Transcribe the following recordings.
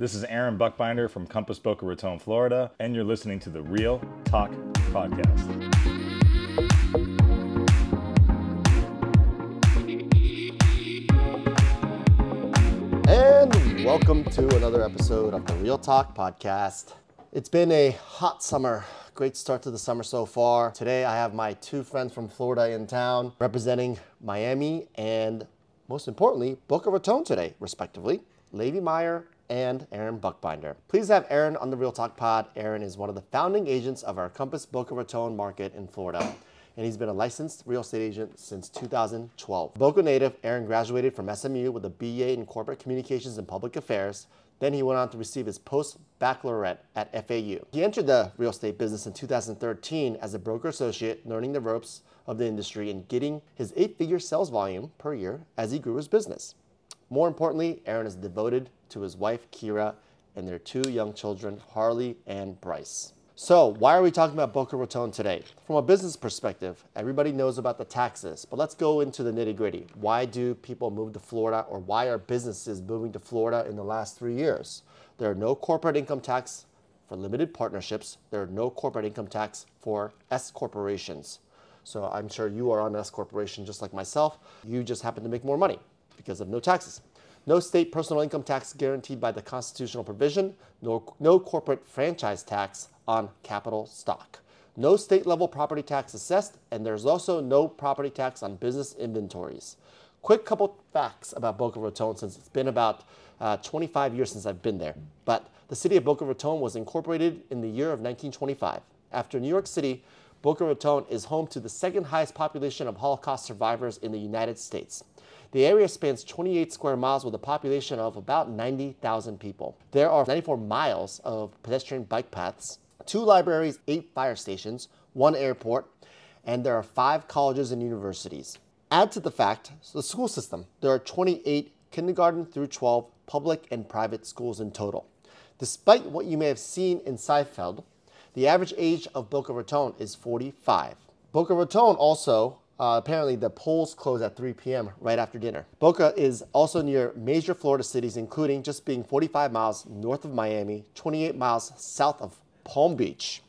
This is Aaron Buchbinder from Compass Boca Raton, Florida, and you're listening to the Real Talk Podcast. And welcome to another episode of the Real Talk Podcast. It's been a hot summer. Great start to the summer so far. Today I have my two friends from Florida in town representing Miami and most importantly, Boca Raton today, respectively. Levi Meyer and Aaron Buchbinder. Please have Aaron on the Real Talk Pod. Aaron is one of the founding agents of our Compass Boca Raton market in Florida. And he's been a licensed real estate agent since 2012. Boca native, Aaron graduated from SMU with a BA in Corporate Communications and Public Affairs. Then he went on to receive his post baccalaureate at FAU. He entered the real estate business in 2013 as a broker associate, learning the ropes of the industry and getting his eight figure sales volume per year as he grew his business. More importantly, Aaron is devoted to his wife, Kira, and their two young children, Harley and Bryce. So, why are we talking about Boca Raton today? From a business perspective, everybody knows about the taxes, but let's go into the nitty gritty. Why do people move to Florida, or why are businesses moving to Florida in the last three years? There are no corporate income tax for limited partnerships, there are no corporate income tax for S corporations. So, I'm sure you are on S corporation just like myself. You just happen to make more money because of no taxes. No state personal income tax guaranteed by the constitutional provision, no, no corporate franchise tax on capital stock. No state level property tax assessed, and there's also no property tax on business inventories. Quick couple facts about Boca Raton since it's been about uh, 25 years since I've been there. But the city of Boca Raton was incorporated in the year of 1925. After New York City, Boca Raton is home to the second highest population of Holocaust survivors in the United States. The area spans 28 square miles with a population of about 90,000 people. There are 94 miles of pedestrian bike paths, two libraries, eight fire stations, one airport, and there are five colleges and universities. Add to the fact the school system. There are 28 kindergarten through 12 public and private schools in total. Despite what you may have seen in Seinfeld, the average age of Boca Raton is 45. Boca Raton also uh, apparently, the polls close at 3 p.m. right after dinner. Boca is also near major Florida cities, including just being 45 miles north of Miami, 28 miles south of Palm Beach,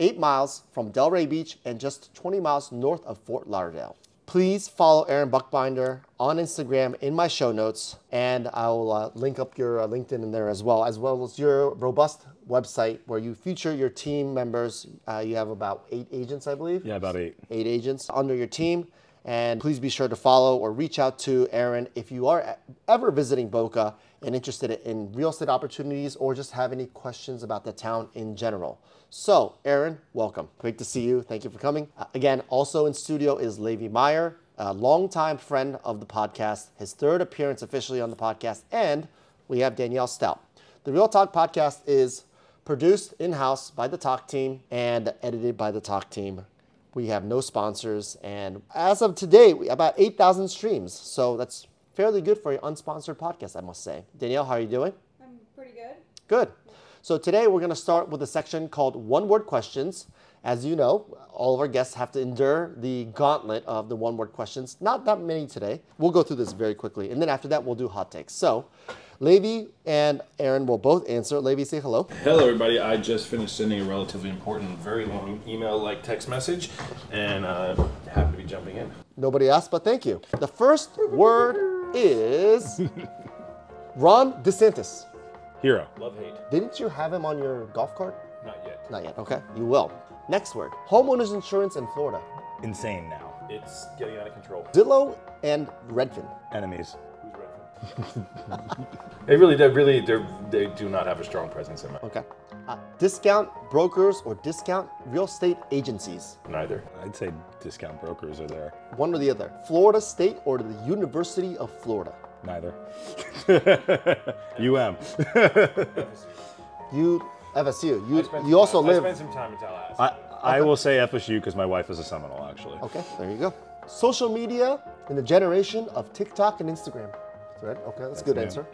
8 miles from Delray Beach, and just 20 miles north of Fort Lauderdale. Please follow Aaron Buchbinder on Instagram in my show notes, and I will uh, link up your uh, LinkedIn in there as well, as well as your robust website where you feature your team members. Uh, you have about eight agents, I believe. Yeah, about eight. Eight agents under your team. And please be sure to follow or reach out to Aaron if you are ever visiting Boca and interested in real estate opportunities or just have any questions about the town in general. So, Aaron, welcome. Great to see you. Thank you for coming. Uh, again, also in studio is Levi Meyer, a longtime friend of the podcast, his third appearance officially on the podcast, and we have Danielle Stout. The Real Talk podcast is produced in house by the Talk team and edited by the Talk team. We have no sponsors, and as of today, we about 8,000 streams. So that's fairly good for an unsponsored podcast, I must say. Danielle, how are you doing? I'm pretty good. Good. So today we're going to start with a section called one word questions. As you know, all of our guests have to endure the gauntlet of the one word questions. Not that many today. We'll go through this very quickly. And then after that, we'll do hot takes. So Levi and Aaron will both answer. Levi, say hello. Hello, everybody. I just finished sending a relatively important, very long email like text message, and uh, happy to be jumping in. Nobody asked, but thank you. The first word is Ron DeSantis. Hero. Love hate. Didn't you have him on your golf cart? Not yet. Not yet. Okay, you will. Next word homeowners insurance in Florida. Insane now. It's getting out of control. Zillow and Redfin. Enemies. Who's Redfin? they really, they really, they they do not have a strong presence in my. Okay. Uh, discount brokers or discount real estate agencies. Neither. I'd say discount brokers are there. One or the other. Florida State or the University of Florida. Neither. UM. You FSU. I You spent you some also time- I live. spent some time in Tallahassee. I, I will say FSU because my wife is a Seminole, actually. Okay, there you go. Social media in the generation of TikTok and Instagram. That's. Okay, that's a good answer.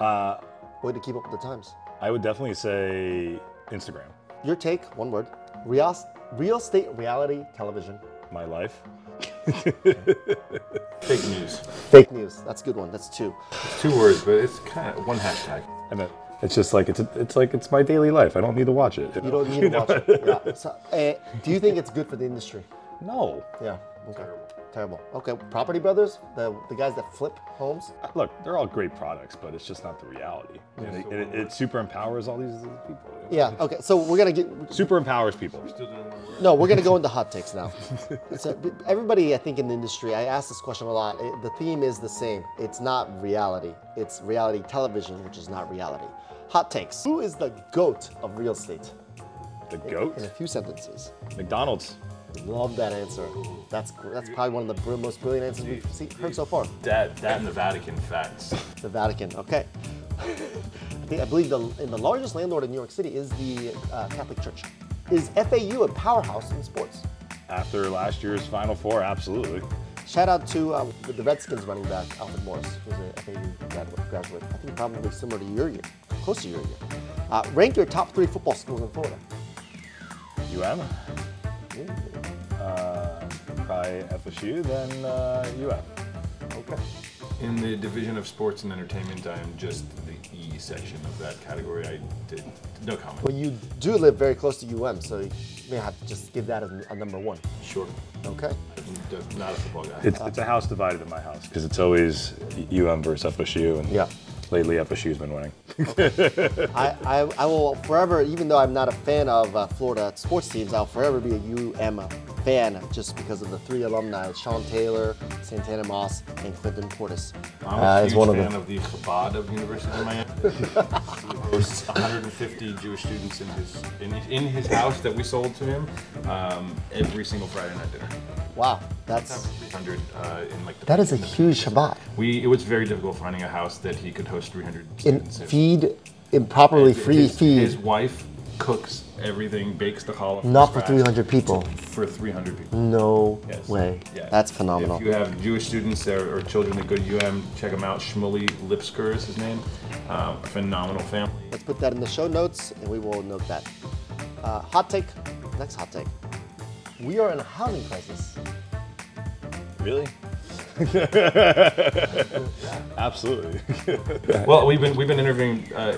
Uh, Way to keep up with the times. I would definitely say Instagram. Your take, one word. Real, real estate reality television. My life. Fake news. Fake news. That's a good one. That's two. It's two words, but it's kind of one hashtag. And then It's just like it's it's like it's my daily life. I don't need to watch it. You don't need to watch it. Yeah. So, uh, do you think it's good for the industry? No. Yeah. Okay. Terrible. Okay. Property Brothers, the the guys that flip homes. Uh, look, they're all great products, but it's just not the reality. And it, it, it super empowers all these people. Yeah. Okay. So we're gonna get. Super empowers people. Still doing one. No, we're gonna go into hot takes now. so everybody, I think in the industry, I ask this question a lot. It- the theme is the same. It's not reality. It's reality television, which is not reality. Hot takes. Who is the goat of real estate? The goat. In a few sentences. McDonald's. Love that answer. That's that's probably one of the br- most brilliant answers we've seen, heard so far. That that and the Vatican facts. The Vatican. Okay. I think I believe the and the largest landlord in New York City is the uh, Catholic Church. Is FAU a powerhouse in sports? After last year's Final Four, absolutely. Shout out to uh, the- the Redskins running back Alfred Morris, who's a FAU graduate. graduate. I think probably similar to your year, close to your year. Uh, rank your top three football schools in Florida. UM. Uh, probably FSU, than uh, UF. Okay. In the division of sports and entertainment, I am just the E section of that category. I did no comment. Well, you do live very close to UM, so you may have to just give that as a number one. Sure. Okay. I'm not a football guy. It's, it's a house divided in my house because it's always UM versus FSU, and Yeah. lately FSU's been winning. I, I, I will forever, even though I'm not a fan of uh, Florida sports teams, I'll forever be a UM fan just because of the three alumni, Sean Taylor, Santana Moss, and Clinton Portis. I'm a Uh, huge one of fan the- of the Chabad of University of Miami. he hosts 150 Jewish students in his in, in his house that we sold to him um, every single Friday night dinner. Wow, that's 300 uh, in like the that is a huge Shabbat. We it was very difficult finding a house that he could host 300 In students. in. Feed, in properly free his, feed, His wife cooks everything, bakes the challah. not for scratch 300 people. For 300 people. No Yes. way. Yeah. That's phenomenal. If you have Jewish students or, or children that go to UM, check him out. Shmuley Lipsker is his name. Um, phenomenal family. Let's put that in the show notes, and we will note that. Uh, hot take. Next hot take. We are in a housing crisis. Really? Absolutely. Well, we've been we've been interviewing uh,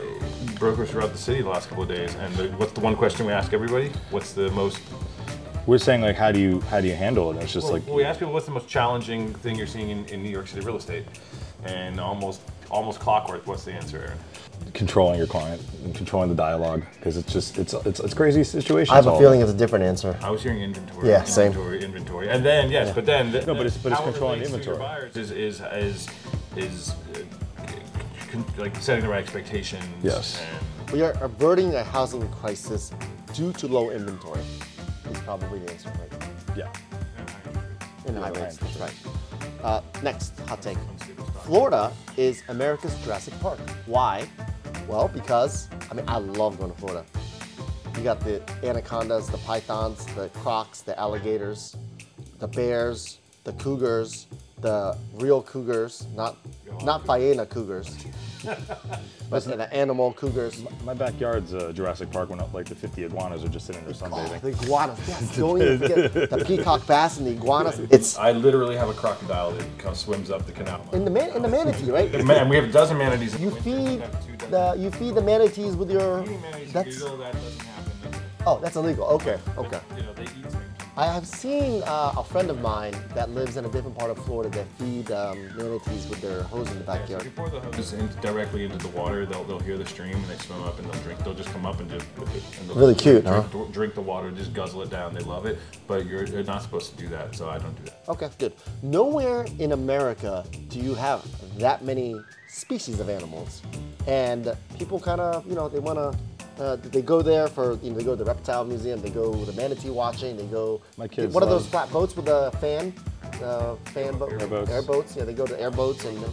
brokers throughout the city the last couple of days, and the, what's the one question we ask everybody? What's the most? We're saying like, how do you how do you handle it? And it's just Well, like we ask people what's the most challenging thing you're seeing in, in New York City real estate, and almost almost clockwork. What's the answer, Aaron? controlling your client and controlling the dialogue because it's just it's it's it's crazy situation. I have a feeling it's a different answer. I was hearing inventory. Yeah, same. inventory, inventory, and then yes, but then the, No, but it's- but it's how it controlling relates to your inventory. buyers is is is is uh, con- like setting the right expectations. Yes. And We are averting a housing crisis due to low inventory. Is probably the answer, right? yeah. In high high rates, that's right. Uh, next, hot take. Florida is America's Jurassic Park. Why? Well, because, I mean, I love going to Florida. You got the anacondas, the pythons, the crocs, the alligators, the bears, the cougars, the real cougars, not not hyena cougars, but the animal cougars. My backyard's uh, Jurassic Park when like the 50 iguanas are just sitting there sunbathing. the iguanas, yes. Don't even forget the peacock bass and the iguanas. It's I literally have a crocodile that comes, swims up the canal. in the man, in the manatee, right? Man, we have a dozen manatees. You feed We have two dozen. the you feed the manatees with your. Feeding That's illegal, that doesn't happen. oh, that's illegal. Okay, okay. You know, they eat things. I have seen uh, a friend of mine that lives in a different part of Florida that feed um, manatees with their hose in the So backyard. you pour the hose in directly into the water, they'll, they'll hear the stream and they swim up and they'll drink. They'll just come up and just and Really cute, drink, huh? drink the water, just guzzle it down. They love it, but you're, you're not supposed to do that, so I don't do that. Okay, good. Nowhere in America do you have that many species of animals, and people kind of you know they want to. Uh, they go there for you know they go to the reptile museum. They go to the manatee watching. They go. My kids What are those love- flat boats with a fan? Uh, fan boat. Airboats. Airboats. Yeah, they go to airboats and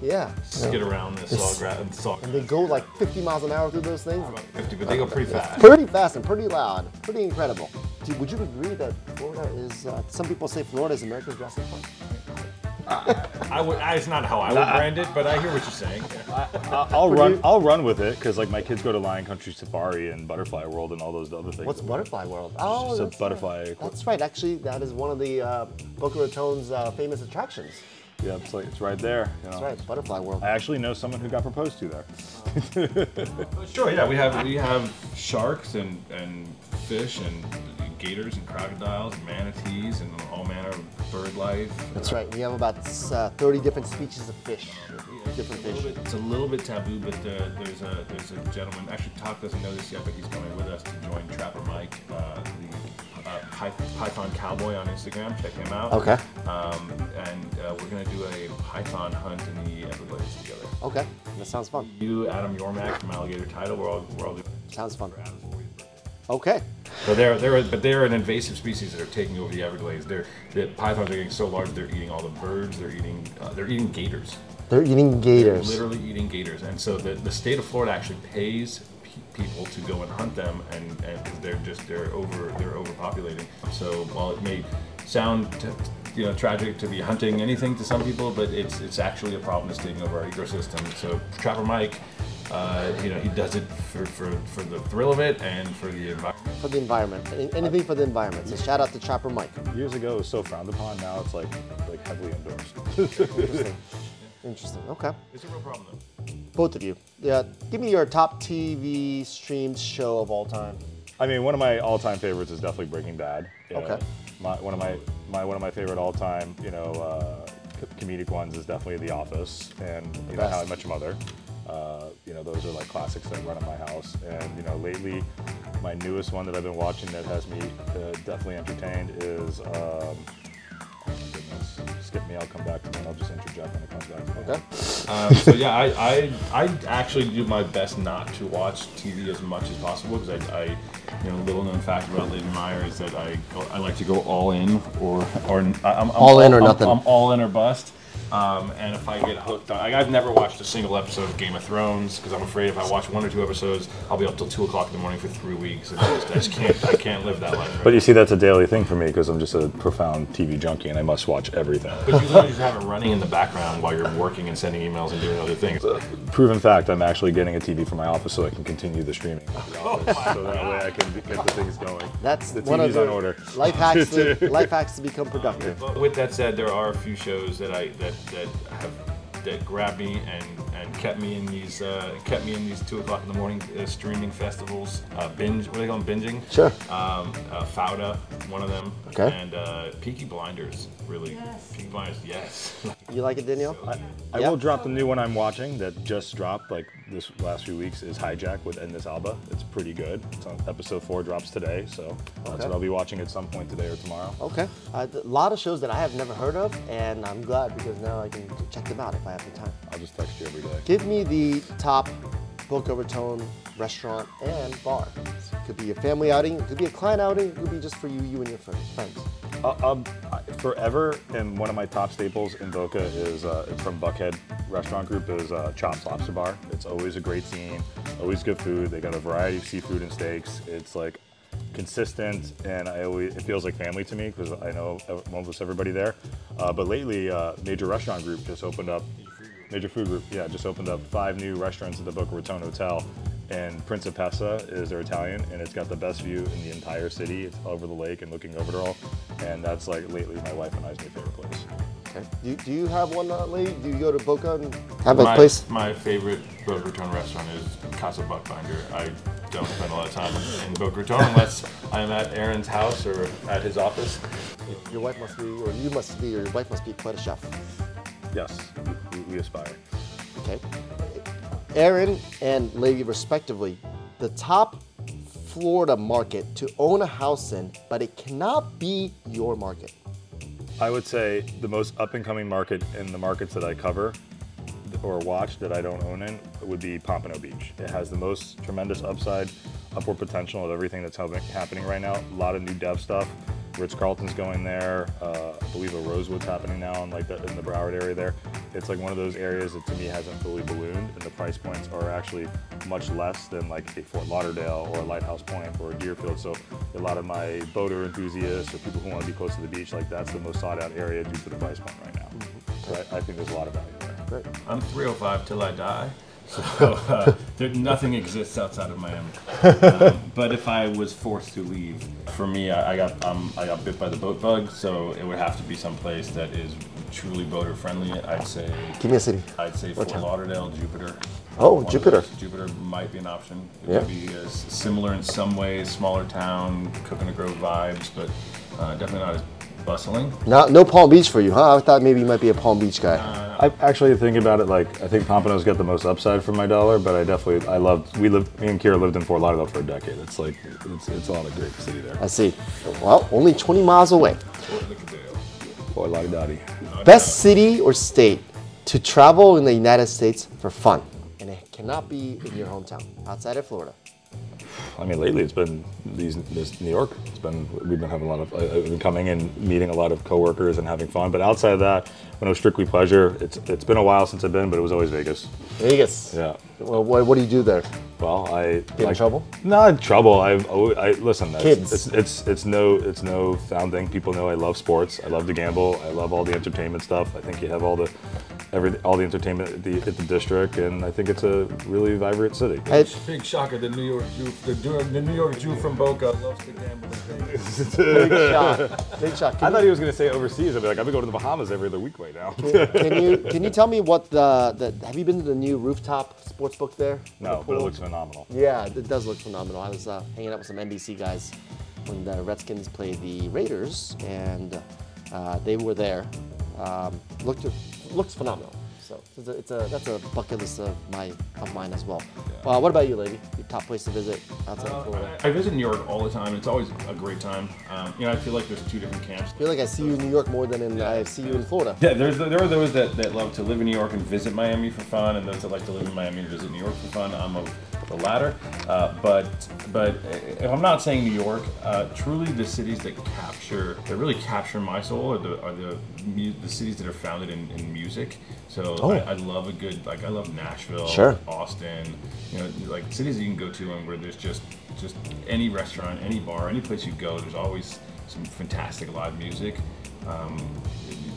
yeah. Skid around the sawgrass and saw. And they go like 50 miles an hour through those things. about 50, but they go pretty fast. Pretty fast and pretty loud. Pretty incredible. Do- would you agree that Florida is? Uh, some people say Florida is America's Jurassic Park. I would. I, it's not how I would brand it, but I hear what you're saying. I- I'll run. I'll run with it because like my kids go to Lion Country Safari and Butterfly World and all those other things. What's Butterfly World? Oh, Just a that's butterfly Right. That's right. Actually, that is one of the uh, Boca Raton's uh, famous attractions. Yeah, it's like it's right there. You know. That's right, Butterfly World. I actually know someone who got proposed to there. Sure, yeah, we have we have sharks and, and fish and gators and crocodiles and manatees and all manner of bird life. That's right. We have about uh, 30 different species of fish, different It's a little fish. bit- It's a little bit taboo, but uh, there's a there's a gentleman. Actually, Talk doesn't know this yet, but he's coming with us to join Trapper Mike, uh, the uh, Python Cowboy on Instagram. Check him out. Okay. Um, and uh, we're gonna do a python hunt in the Everglades together. Okay, that sounds fun. You, Adam Yormack from Alligator Title, we're all we're all doing. Sounds fun. Okay. So they're they're but they're an invasive species that are taking over the Everglades. They're the pythons are getting so large they're eating all the birds. They're eating uh, they're eating gators. They're eating gators. They're Literally eating gators. And so the, the state of Florida actually pays pe- people to go and hunt them, and, and they're just they're over they're overpopulating. So while it may sound t- you know tragic to be hunting anything to some people, but it's it's actually a problem that's taking over our ecosystem. So Trapper Mike. Uh, you know, he does it for, for, for the thrill of it and for the environment. For the environment. Anything for the environment. So shout out to Trapper Mike. Years ago, it was so frowned upon. Now it's like like heavily endorsed. Interesting. Interesting. Okay. It's a real problem, though. Both of you. Yeah. Give me your top TV streamed show of all time. I mean, one of my all-time favorites is definitely Breaking Bad. you know. Okay. My, one of my, my one of my favorite all-time, you know, uh, comedic ones is definitely The Office and you know How I Met Your Mother. Uh, you know, those are like classics that run in my house. And you know, lately, my newest one that I've been watching that has me uh, definitely entertained is. Um, oh my goodness. Skip me. I'll come back to it. I'll just interject when it comes back to me. Okay. Um, so yeah, I, I I actually do my best not to watch TV as much as possible because I, I you know little known fact about Levi Meyer is that I go, I like to go all in or or I'm, I'm All in or I'm- nothing. I'm, all in or bust. Um, and if I get hooked, on, I, I've never watched a single episode of Game of Thrones because I'm afraid if I watch one or two episodes, I'll be up till two o'clock in the morning for three weeks, and I just, I just can't I can't live that life. But you see, that's a daily thing for me because I'm just a profound TV junkie and I must watch everything. But you literally just have it running in the background while you're working and sending emails and doing other things. Proven fact, I'm actually getting a TV for my office so I can continue the streaming. the office, so that way I can get the things going. That's the one of TV's the on order. life hacks. To, life hacks to become productive. But with that said, there are a few shows that I that that have that grabbed me and and kept me in these uh, kept me in these two o'clock in the morning uh, streaming festivals. Uh, binge, what do they call them? Binging. Sure. Um, uh, Fauda, one of them. Okay. And uh, Peaky Blinders, really. Peaky Blinders, yes. You like it, Danielle? I Yeah. will drop the new one I'm watching that just dropped like this last few weeks is Hijack with Idris Elba. It's pretty good. It's on episode four drops today, so that's what I'll be watching at some point today or tomorrow. Okay. Uh, a lot of shows that I have never heard of, and I'm glad because now I can check them out if I have the time. I'll just text you every day. Give me the top Boca Raton restaurant and bar. It could be a family outing, it could be a client outing, it could be just for you, you and your friends. Uh, um, forever, and one of my top staples in Boca is uh, from Buckhead Restaurant Group is uh, Chops Lobster Bar. It's always a great scene, always good food. They got a variety of seafood and steaks. It's like consistent, and I always it feels like family to me because I know almost everybody there. Uh, but lately, uh, Major Restaurant Group just opened up. Major Food Group, yeah, just opened up five new restaurants at the Boca Raton Hotel. And Principessa is their Italian, and it's got the best view in the entire city. It's over the lake and looking over it all. And that's like lately my wife and I's new favorite place. Okay. Do, do you have one, uh, lady? Do you go to Boca and have a my, place? My favorite Boca Raton restaurant is Casa Buchbinder. I don't spend a lot of time in Boca Raton unless I'm at Aaron's house or at his office. Your wife must be, or you must be, or your wife must be quite a chef. Yes, we, aspire. Okay. Aaron and Levi, respectively, the top Florida market to own a house in, but it cannot be your market. I would say the most up and coming market in the markets that I cover or watch that I don't own in would be Pompano Beach. It has the most tremendous upside, upward potential of everything that's happening right now. A lot of new dev stuff. Ritz Carlton's going there. Uh, I believe a Rosewood's happening now in like the, in the Broward area there. It's like one of those areas that to me hasn't fully ballooned, and the price points are actually much less than like a Fort Lauderdale or a Lighthouse Point or a Deerfield. So a lot of my boater enthusiasts or people who want to be close to the beach, like that's the most sought out area due to the price point right now. So I, I think there's a lot of value there. Great. I'm 305 till I die. So uh, there, nothing exists outside of Miami. Um, but if I was forced to leave, for me, I, I got um, I got bit by the boat bug, so it would have to be someplace that is truly boater friendly, I'd say Give me a city. I'd say Fort town? Lauderdale, Jupiter. Oh, Jupiter. Jupiter might be an option. It Yeah. would be uh, similar in some ways, smaller town, Coconut Grove vibes, but uh, definitely not as bustling. No, no Palm Beach for you, huh? I thought maybe you might be a Palm Beach guy. I actually think about it like I think Pompano's got the most upside for my dollar, but I definitely I loved we lived me and Kira lived in Fort Lauderdale for a decade. It's like it's it's a great city there. I see. Well, only 20 miles away. Fort Lauderdale. Best city or state to travel in the United States for fun, and it cannot be in your hometown, outside of Florida. I mean, lately it's been these this New York. It's been we've been having a lot of I've been coming and meeting a lot of coworkers and having fun. But outside of that, when it was strictly pleasure, it's it's been a while since I've been, but it was always Vegas. Vegas. Yeah. Well, what, what do you do there? Well, I Get in trouble? Not in trouble. I've always, I listen. It's, Kids. It's, it's it's no it's no found thing. People know I love sports. I love to gamble. I love all the entertainment stuff. I think you have all the every all the entertainment at the, at the district, and I think it's a really vibrant city. I, Big shocker, the New York Jew, the, the New York Jew from Boca loves to gamble. in Vegas. big shot. Big shot. I Can, thought he was going to say overseas. I'd be like, I've been going to the Bahamas every other week right now. can you can you tell me what the, the have you been to the new rooftop sports book there? no, The but it looks phenomenal. Yeah, it does look phenomenal. I was uh, hanging out with some NBC guys when the Redskins played the Raiders, and uh, they were there. Um, looked looks phenomenal. So it's a, it's a that's a bucket list of my of mine as well. Uh, what about you, lady? Your top place to visit outside of Florida? I visit New York all the time. It's always a great time. Um, you know, I feel like there's two different camps. I feel like I see you in New York more than in, I see you in Florida. Yeah, there's there are those that, that love to live in New York and visit Miami for fun, and those that like to live in Miami and visit New York for fun. I'm of the latter. Uh, but but if I'm not saying New York, uh, truly the cities that capture that really capture my soul are the are the mu- the cities that are founded in, in music. So I, I love a good like I love Nashville, Sure. Austin, you know, like cities you can go to and where there's just just any restaurant, any bar, any place you go, there's always some fantastic live music. Um,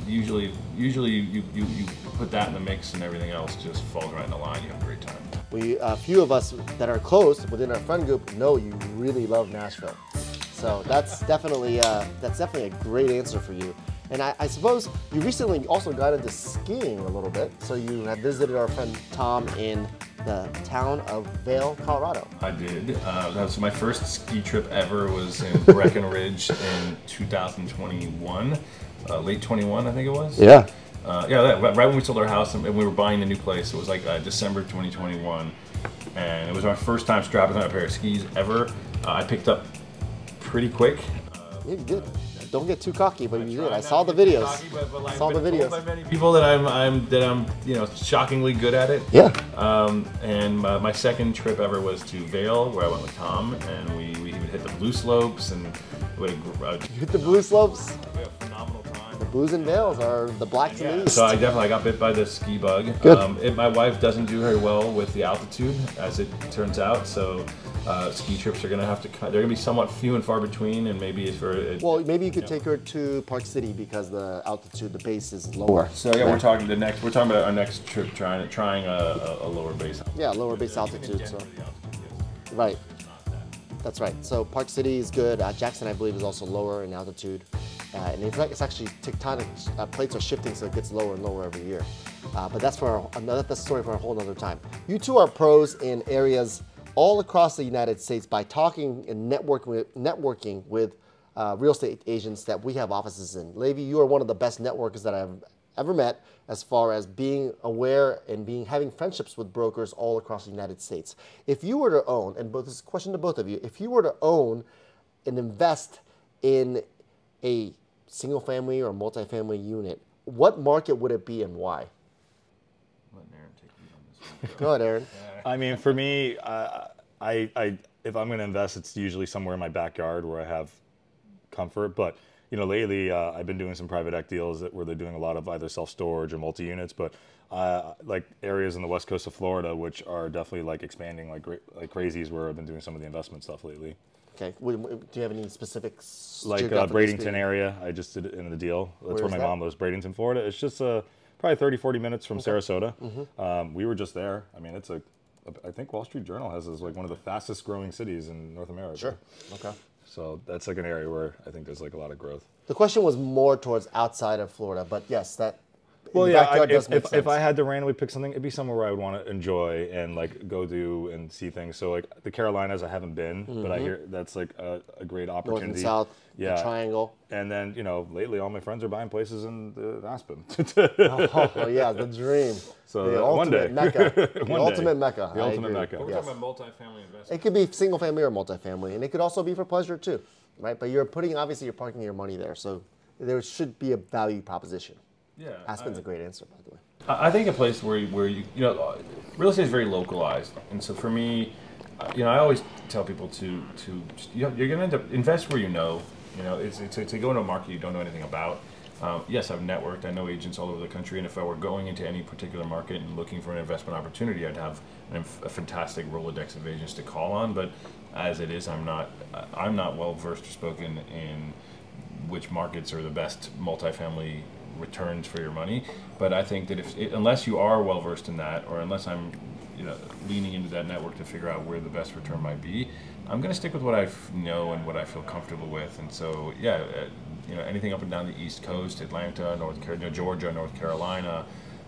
usually, usually you, you, you put that in the mix and everything else just falls right in the line. You have a great time. We a few of us that are close within our friend group know you really love Nashville. So that's definitely uh, that's definitely a great answer for you. And I, I suppose you recently also got into skiing a little bit. So you have visited our friend Tom in the town of Vail, Colorado. I did. Uh, that was my first ski trip ever. Was in Breckenridge in 2021, uh, late 21, I think it was. Yeah. Uh, yeah, that, right when we sold our house and we were buying the new place, it was like uh, December 2021, and it was my first time strapping on a pair of skis ever. Uh, I picked up pretty quick. Yeah, you did. Don't get too cocky, but you did. I saw the videos. cocky, but- but I I've saw the videos. by many people that I'm, I'm that I'm, you know, shockingly good at it. Yeah. Um, and my, my second trip ever was to Vail, where I went with Tom, and we, we even hit the blue slopes and we had a, uh, You hit the blue slopes. Blues and Vales are the black to the Yeah, east. so I definitely got bit by the ski bug. Good. Um, it, my wife doesn't do very well with the altitude, as it turns out. So uh, ski trips are going to have to. cut- They're going to be somewhat few and far between, and maybe it's for. It, well, maybe you could take her to Park City because the altitude, the base is lower. so yeah, we're talking the next. We're talking about our next trip, trying trying a, a, a lower base. Yeah, lower base altitude. So right, that's right. So Park City is good. Uh, Jackson, I believe, is also lower in altitude, uh, and it's like it's actually tectonic uh, plates are shifting, so it gets lower and lower every year. Uh, but that's for another that's a story for a whole other time. You two are pros in areas all across the United States by talking and networking with, networking with uh, real estate agents that we have offices in. Levi, you are one of the best networkers that I've ever met as far as being aware and being having friendships with brokers all across the United States. If you were to own, and both this is a question to both of you, if you were to own and invest in a single family or multifamily unit, what market would it be and why? Let Aaron take the lead on this one. Go ahead, Aaron. I mean, for me, uh, I, I, if I'm going to invest, it's usually somewhere in my backyard where I have comfort. But you know, lately uh, I've been doing some private ec deals that, where they're doing a lot of either self storage or multi units. But uh, like areas in the west coast of Florida, which are definitely like expanding like gra- like crazy, is where I've been doing some of the investment stuff lately. Okay. Do you have any specifics? Like uh, geographically Bradenton speaking? area, I just did it in the deal. That's Where my that? mom lives, Bradenton, Florida. It's just uh, probably 30, 40 minutes from Sarasota. Mm-hmm. Um, we were just there. I mean, it's a, I think Wall Street Journal has it as like one of the fastest growing cities in North America. Sure. Okay. So that's like an area where I think there's like a lot of growth. The question was more towards outside of Florida, but yes, that Well, the yeah. I, does if, make if, sense. if I had to randomly pick something, it'd be somewhere where I would want to enjoy and like go do and see things. So like the Carolinas, I haven't been, but I hear that's like a, a great North opportunity. and South, Yeah. the triangle. And then you know, lately all my friends are buying places in uh, Aspen. Oh yeah, the dream. So, the uh, one ultimate day. mecca. The One day. ultimate mecca. The I ultimate agree. mecca. We're Yes. talking about multifamily investment. It could be single family or multifamily, and it could also be for pleasure too, right? But you're putting obviously you're parking your money there, so there should be a value proposition. Yeah, Aspen's I- a great answer, by the way. I think a place where you, where you you know real estate is very localized, and so for me, uh, you know, I always tell people to to you know, you're gonna end up invest where you know. You know, it's, it's to go into a market you don't know anything about. Um, yes, I've networked. I know agents all over the country, and if I were going into any particular market and looking for an investment opportunity, I'd have an, a fantastic rolodex of agents to call on. But as it is, I'm not I'm not well versed or spoken in which markets are the best multifamily returns for your money. But I think that if unless you are well versed in that, or unless I'm you know leaning into that network to figure out where the best return might be, I'm going to stick with what I know and what I feel comfortable with. And so yeah, uh, you know anything up and down the East Coast, Atlanta, North Carolina, Georgia, North Carolina.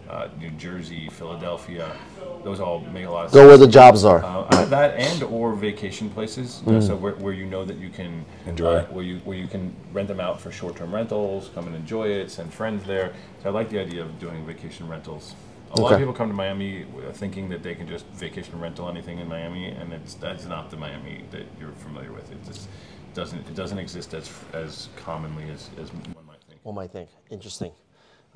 Uh, New Jersey, Philadelphia, those all make a lot of sense. Go where the jobs are. Uh, that and or vacation places, you know, so where, where you know that you can Enjoy. uh, where you where you can rent them out for short-term rentals, come and enjoy it, send friends there. So I like the idea of doing vacation rentals. A lot of people come to Miami uh, thinking that they can just vacation rental anything in Miami, and it's that's not the Miami that you're familiar with. It just doesn't it doesn't exist as as commonly as, as one might think. One might think. Interesting.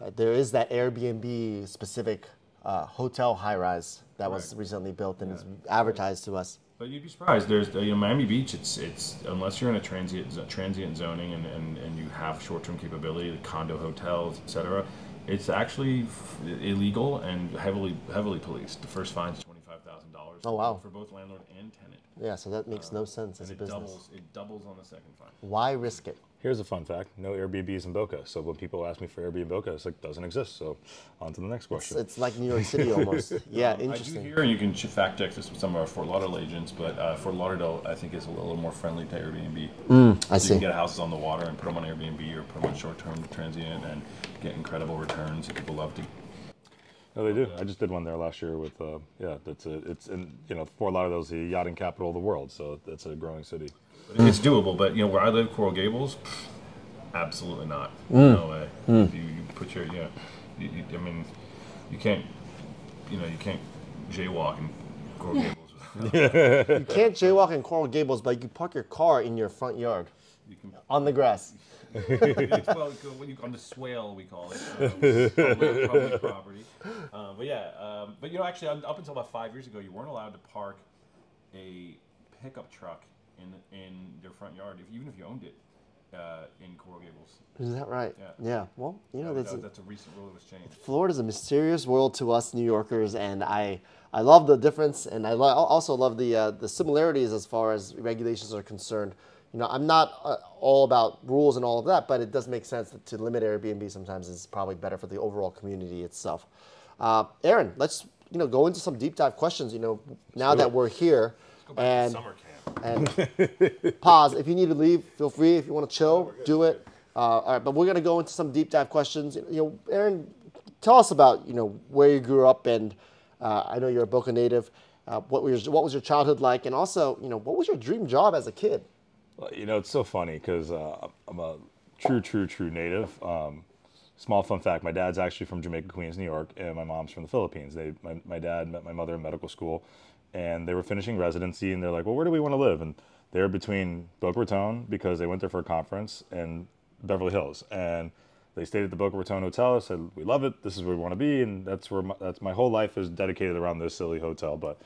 Uh, there is that Airbnb specific uh, hotel high rise that was Right. recently built and is advertised to us. But you'd be surprised. There's uh, you know Miami Beach. It's it's unless you're in a transient transient zoning and, and, and you have short term capability, the condo hotels, etc. It's actually f- illegal and heavily heavily policed. The first fine is twenty five thousand dollars. Oh, wow. For both landlord and tenant. Yeah, so that makes no sense as a business. doubles it doubles on the second fine. Why risk it? Here's a fun fact: no Airbnbs in Boca. So when people ask me for Airbnb in Boca, it's like doesn't exist. So on to the next question. it's like New York City almost. yeah, Um, I do interesting. hear, and you can fact check this with some of our Fort Lauderdale agents, but uh, Fort Lauderdale I think is a little more friendly to Airbnb. I So you see. can get houses on the water and put them on Airbnb or put them on short-term transient and get incredible returns. People love to. No, they do. I just did one there last year with, uh, yeah, that's a, it's in, you know, Fort Lauderdale's the yachting capital of the world, so it's a growing city. It's doable, but you know where I live, Coral Gables, absolutely not. No way. If you, you put your, yeah, you, you, I mean, you can't, you know, you can't jaywalk in Coral Gables. You can't jaywalk in Coral Gables, but you can park your car in your front yard you can. on the grass. Well, when you, on the swale, we call it. Um, public, public property. Um, but yeah, um, but you know, actually, up until about five years ago, you weren't allowed to park a pickup truck in in your front yard, if, even if you owned it uh, in Coral Gables. Is that right? Yeah. yeah. Well, you know, That- that's that- that's a recent rule that was changed. Florida's a mysterious world to us New Yorkers, and I I love the difference, and I lo- also love the uh, the similarities as far as regulations are concerned. You know, I'm not uh, all about rules and all of that, but it does make sense that to limit Airbnb sometimes is probably better for the overall community itself. Uh, Aaron, let's you know go into some deep dive questions. You know, now that we're here, and Summer camp. And pause. If you need to leave, feel free. If you want to chill, do it. Uh, all right, but we're gonna go into some deep dive questions. You know, Aaron, tell us about you know where you grew up, and uh, I know you're a Boca native. Uh, what was your, what was your childhood like, and also you know what was your dream job as a kid? Well, You know, it's so funny because uh, I'm a true, true, true native. Um, small fun fact: my dad's actually from Jamaica, Queens, New York, and my mom's from the Philippines. They, my, my dad met my mother in medical school, and they were finishing residency, and they're like, "Well, where do we want to live?" And they're between Boca Raton because they went there for a conference, and Beverly Hills, and they stayed at the Boca Raton Hotel. Said, "We love it. This is where we want to be," and that's where my, that's my whole life is dedicated around this silly hotel. But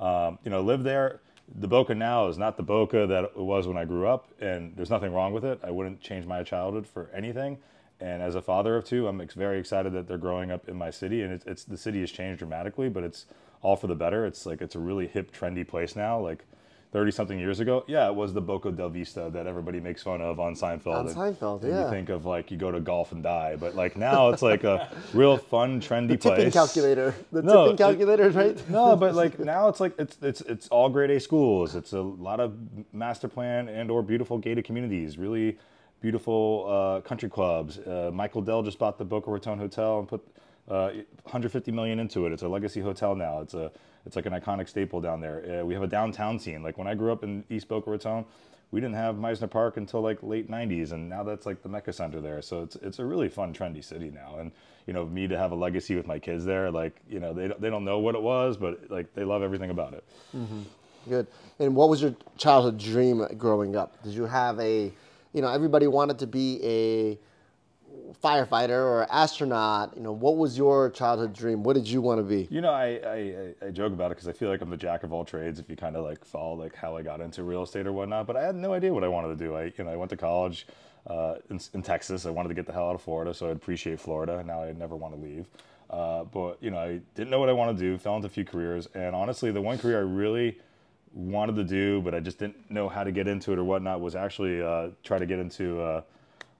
um, you know, live there. The Boca now is not the Boca that it was when I grew up, and there's nothing wrong with it. I wouldn't change my childhood for anything. And as a father of two, I'm ex- very excited that they're growing up in my city, and it's, it's the city has changed dramatically, but it's all for the better. It's like it's a really hip, trendy place now. Like 30 something years ago, yeah, it was the Boca del Vista that everybody makes fun of on Seinfeld. On and- Seinfeld, and yeah. You think of like you go to golf and die, but like now it's like a real fun, trendy place. Tipping calculator. The No, tipping calculator, right? No, but like now it's like it's it's it's all grade A schools. It's a lot of master plan and or beautiful gated communities. Really beautiful uh, country clubs. Uh, Michael Dell just bought the Boca Raton Hotel and put uh, 150 million into it. It's a legacy hotel now. It's a it's like an iconic staple down there. Uh, we have a downtown scene. Like when I grew up in East Boca Raton, we didn't have Mizner Park until like late 90s, and now that's like the Mecca Center there. So it's it's a really fun, trendy city now. And you know, me to have a legacy with my kids there, like you know, they they don't know what it was, but like they love everything about it. Good. And what was your childhood dream growing up? Did you have a, you know, everybody wanted to be a firefighter or astronaut. You know, what was your childhood dream? What did you want to be? You know, I, I, I- joke about it because I feel like I'm the jack of all trades. If you kind of like follow like how I got into real estate or whatnot, but I had no idea what I wanted to do. I you know I went to college uh, in, in Texas. I wanted to get the hell out of Florida, so I appreciate Florida. Now I never want to leave. Uh, but you know, I didn't know what I wanted to do. Fell into a few careers, and honestly, the one career I really wanted to do, but I just didn't know how to get into it or whatnot, was actually uh, try to get into. Uh,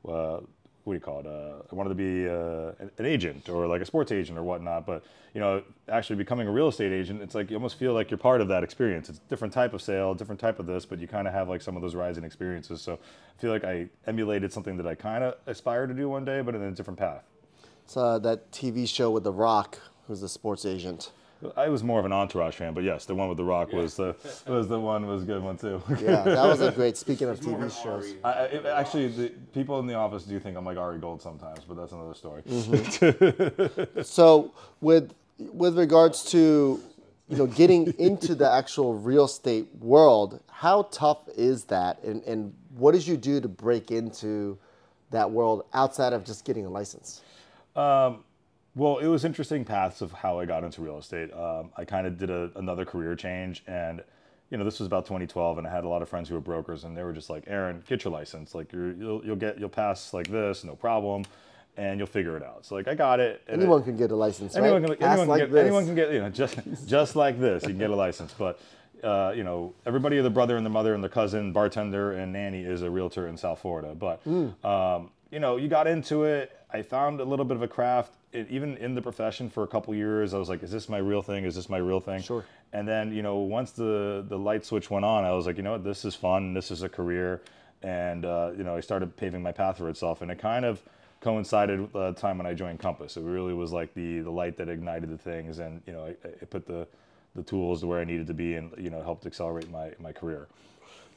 uh, what do you call it? Uh, I wanted to be uh, an- agent or like a sports agent or whatnot. But you know, actually becoming a real estate agent, it's like you almost feel like you're part of that experience. It's a different type of sale, different type of this, but you kind of have like some of those rising experiences. So I feel like I emulated something that I kind of aspire to do one day, but in a different path. It's uh, that TV show with The Rock, who's the sports agent. I was more of an Entourage fan, but yes, the one with The Rock was the was the one was a good one too. Yeah, that was a great. Speaking of TV shows, I, I- it, actually, the people in the office do think I'm like Ari Gold sometimes, but that's another story. Mm-hmm. so with with regards to you know getting into the actual real estate world, how tough is that, and and what did you do to break into that world outside of just getting a license? Um, Well, it was interesting paths of how I got into real estate. Um, I kind of did a, another career change, and you know, this was about 2012, and I had a lot of friends who were brokers, and they were just like, "Aaron, get your license. Like, you're, you'll you'll get you'll pass like this, no problem, and you'll figure it out." So like, I got it. Anyone it, can get a license, right? anyone can, Pass anyone, like can get, this. anyone can get you know just just like this you can get a license but uh, you know everybody the brother and the mother and the cousin bartender and nanny is a realtor in south florida but Hmm. um, you know you got into it i found a little bit of a craft it, even in the profession for a couple years i was like is this my real thing? Is this my real thing? Sure. and then you know once the the light switch went on i was like you know what? This is fun. This is a career. And uh, you know i started paving my path for itself. And it kind of coincided with the time when i joined compass. It really was like the the light that ignited the things and you know i, I put the the tools to where i needed to be and you know helped accelerate my my career.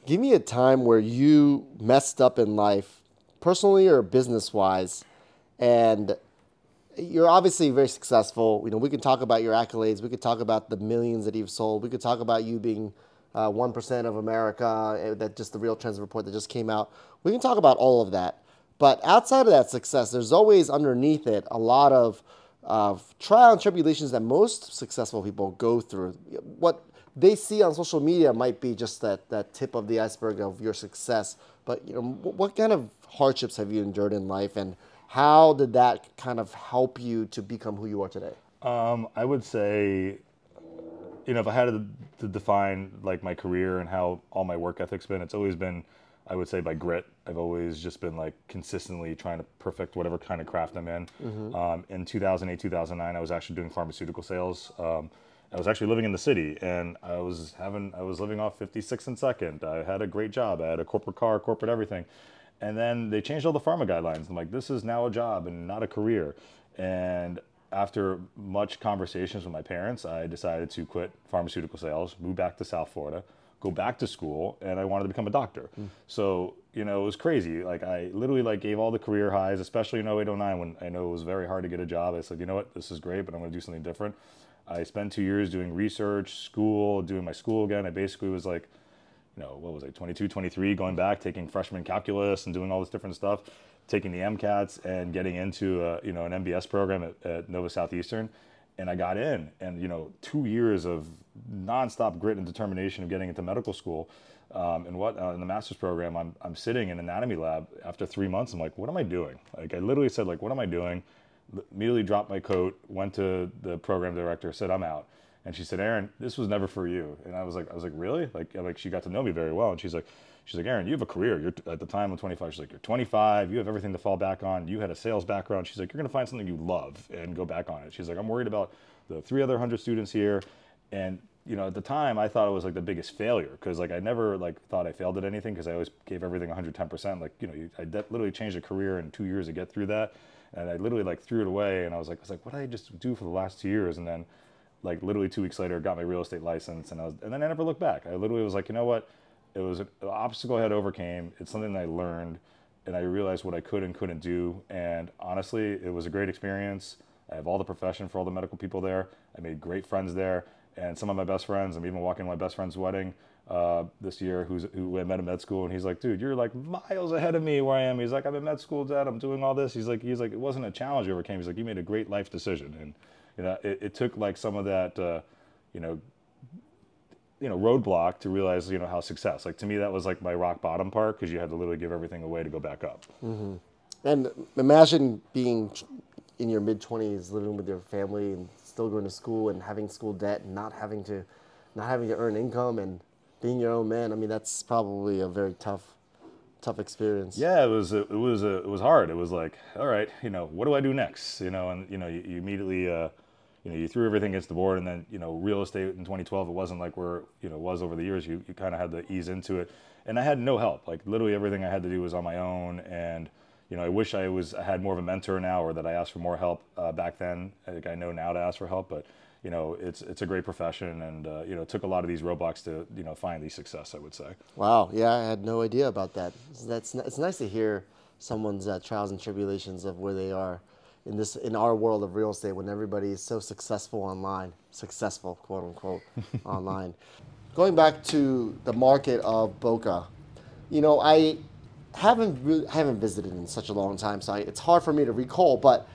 Give me a time where you messed up in life, personally or business wise, and you're obviously very successful. You know, we can talk about your accolades. We could talk about the millions that you've sold. We could talk about you being uh, one of America. uh, That just the Real Trends report that just came out. We can talk about all of that. But outside of that success, there's always underneath it a lot of of trial and tribulations that most successful people go through. What they see on social media might be just that, that tip of the iceberg of your success. But you know, what kind of hardships have you endured in life, and how did that kind of help you to become who you are today? Um, I would say, you know, if I had to, to define like my career and how all my work ethic's been, it's always been, I would say, by grit. I've always just been like consistently trying to perfect whatever kind of craft I'm in. Um, in 2008, 2009, I was actually doing pharmaceutical sales. Um, I was actually living in the city, and I was having, I was living off 56 and second. I had a great job. I had a corporate car, corporate everything. And then they changed all the pharma guidelines. I'm like, this is now a job and not a career. And after much conversations with my parents, I decided to quit pharmaceutical sales, move back to South Florida, go back to school, and I wanted to become a doctor. Hmm. So, you know, it was crazy. Like I literally like gave all the career highs, especially in 08, 09 when I know it was very hard to get a job. I said, you know what, this is great, but I'm gonna do something different. I spent two years doing research, school, doing my school again. I basically was like, know, what was I, 22, 23, going back, taking freshman calculus and doing all this different stuff, taking the MCATs and getting into, a, you know, an MBS program at, at Nova Southeastern. And I got in and, you know, two years of nonstop grit and determination of getting into medical school. Um, and what, uh, in the master's program, I'm, I'm sitting in anatomy lab after three months. I'm like, what am I doing? Like, I literally said, like, what am I doing? L- Immediately dropped my coat, went to the program director, said, I'm out And she said, Aaron, this was never for you. And I was like, I was like, really? Like, like she got to know me very well. And she's like, she's like, Aaron, you have a career. You're at the time I'm 25. She's like, you're 25. You have everything to fall back on. You had a sales background. She's like, you're gonna find something you love and go back on it. She's like, I'm worried about the three other hundred students here, and you know, at the time I thought it was like the biggest failure because like I never like thought I failed at anything because I always gave everything 110%. Like, you know, I de- literally changed a career in two years to get through that. And I literally like threw it away and I was like, I was like, what did I just do for the last two years? And then like literally two weeks later, got my real estate license and I was, and then I never looked back. I literally was like, you know what? It was an obstacle I had overcame. It's something that I learned and I realized what I could and couldn't do. And honestly, it was a great experience. I have all the profession for all the medical people there. I made great friends there and some of my best friends. I'm even walking my best friend's wedding uh, this year, who's who I met in med school, and he's like, "Dude, you're like miles ahead of me where I am." He's like, "I'm in med school, Dad. I'm doing all this." He's like, "He's like, it wasn't a challenge you overcame." He's like, "You made a great life decision," and you know, it, it took like some of that, uh, you know, you know, roadblock to realize, you know, how success. Like to me, that was like my rock bottom part because you had to literally give everything away to go back up. And imagine being in your mid 20s, living with your family and still going to school and having school debt and not having to, not having to earn income and being your own man. I mean, that's probably a very tough, tough experience. Yeah, it was it was it was hard. It was like, all right, you know, what do I do next? You know, and you know, you, you immediately, uh, you know, you threw everything against the board, and then you know, real estate in 2012, it wasn't like where you know was over the years. You you kind of had to ease into it, and I had no help. Like literally everything I had to do was on my own, and you know, I wish I was I had more of a mentor now, or that I asked for more help uh, back then. I think I know now to ask for help, but you know, it's it's a great profession, and uh, you know, it took a lot of these roadblocks to you know find these success. I would say. Wow. Yeah, I had no idea about that. That's it's nice to hear someone's uh, trials and tribulations of where they are in this in our world of real estate when everybody is so successful online, successful quote unquote online. Going back to the market of Boca, you know, I haven't re- haven't visited in such a long time, so I, it's hard for me to recall. But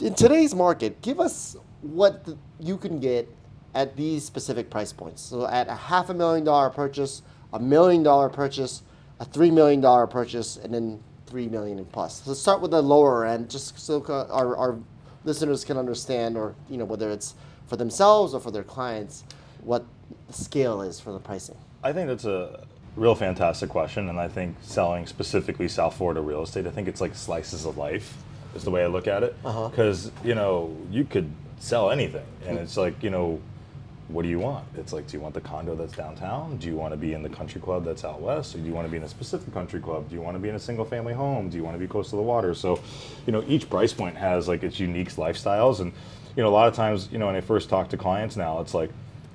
in today's market, give us what the, you can get at these specific price points. So at a half a million dollar purchase, a million dollar purchase, a three million dollar purchase, and then three million and plus. So start with the lower end, just so our, our listeners can understand, or you know whether it's for themselves or for their clients, what the scale is for the pricing. I think that's a real fantastic question, and I think selling specifically South Florida real estate, I think it's like slices of life is the way I look at it. Uh-huh. Because you know you could sell anything, and it's like you know, what do you want? It's like, do you want the condo that's downtown? Do you want to be in the country club that's out west? Or do you want to be in a specific country club? Do you want to be in a single family home? Do you want to be close to the water? So, you know, each price point has like its unique lifestyles, and you know, a lot of times, you know, when I first talk to clients now, it's like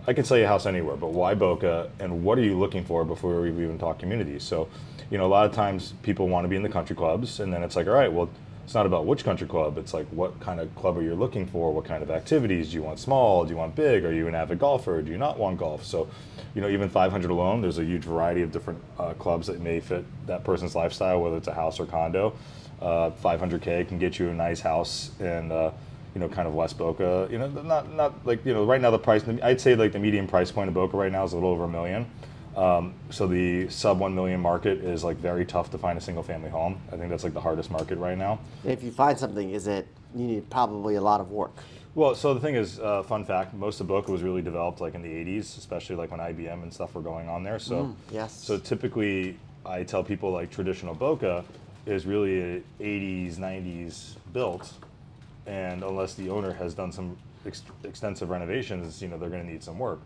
I can sell you a house anywhere, but why Boca? And what are you looking for before we even talk communities? So, you know, a lot of times people want to be in the country clubs, and then it's like, all right, well, it's not about which country club. It's like what kind of club are you looking for? What kind of activities do you want? Small? Do you want big? Are you an avid golfer? Do you not want golf? So, you know, even 500 alone, there's a huge variety of different uh, clubs that may fit that person's lifestyle, whether it's a house or condo. Uh, 500k can get you a nice house in, uh, you know, kind of West Boca. You know, not not like you know, right now the price. I'd say like the median price point of Boca right now is a little over a million. Um, so the sub one million market is like very tough to find a single family home. I think that's like the hardest market right now. If you find something, is it you need probably a lot of work? Well, so the thing is, uh, fun fact: most of Boca was really developed like in the '80s, especially like when IBM and stuff were going on there. So, yes. So typically, I tell people like traditional Boca is really a '80s, '90s built, and unless the owner has done some ex- extensive renovations, you know, they're going to need some work.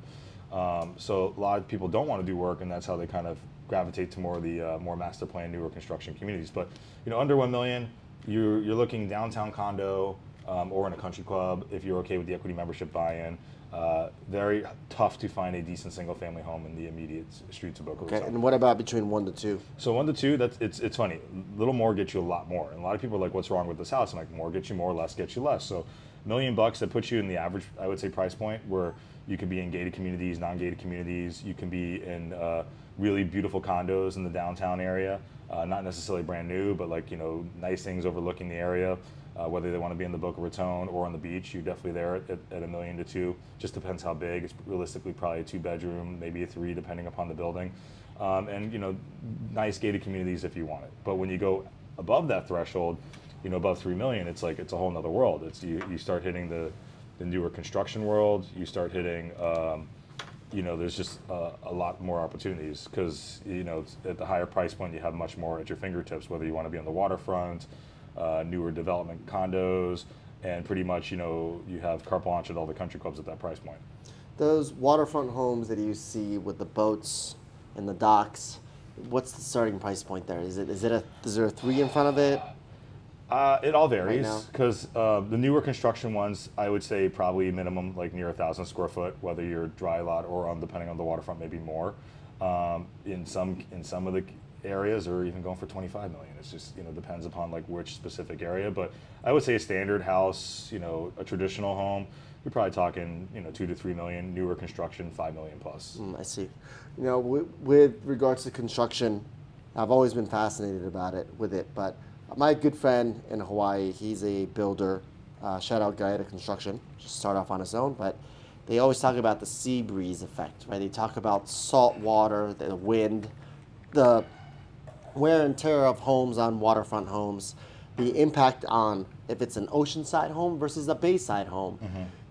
Um, so a lot of people don't want to do work, and that's how they kind of gravitate to more of the uh, more master plan, newer construction communities. But you know, under one million, you're you're looking downtown condo um, or in a country club if you're okay with the equity membership buy-in. Uh, very tough to find a decent single-family home in the immediate streets of Boca Okay, and what about between one to two? So one to two, that's it's it's funny. Little more gets you a lot more, and a lot of people are like, "What's wrong with this house?" I'm like, "More gets you more, less gets you less." So, million bucks that puts you in the average, I would say, price point where you can be in gated communities, non-gated communities. You can be in uh, really beautiful condos in the downtown area, uh, not necessarily brand new, but like you know, nice things overlooking the area. Uh, whether they want to be in the Boca Raton or on the beach, you're definitely there at, at a million to two. Just depends how big. It's realistically probably a two bedroom, maybe a three, depending upon the building. Um, and you know, nice gated communities if you want it. But when you go above that threshold, you know, above three million, it's like it's a whole nother world. It's you, you start hitting the the newer construction world, you start hitting. Um, you know, there's just uh, a lot more opportunities because you know at the higher price point, you have much more at your fingertips. Whether you want to be on the waterfront, uh, newer development condos, and pretty much you know you have carte blanche at all the country clubs at that price point. Those waterfront homes that you see with the boats and the docks, what's the starting price point there? Is it is it a is there a three in front of it? Uh, it all varies because uh, the newer construction ones, I would say probably minimum like near a thousand square foot, whether you're dry lot or on depending on the waterfront, maybe more. Um, in some in some of the areas, or even going for 25 million. It's just you know depends upon like which specific area. But I would say a standard house, you know, a traditional home, you're probably talking you know two to three million. Newer construction, five million plus. Mm, I see. You know, with, with regards to construction, I've always been fascinated about it with it. But my good friend in Hawaii, he's a builder. Uh, shout out guy at construction. Just start off on his own, but they always talk about the sea breeze effect, right? They talk about salt water, the wind, the wear and tear of homes on waterfront homes, the impact on if it's an oceanside home versus a bayside home.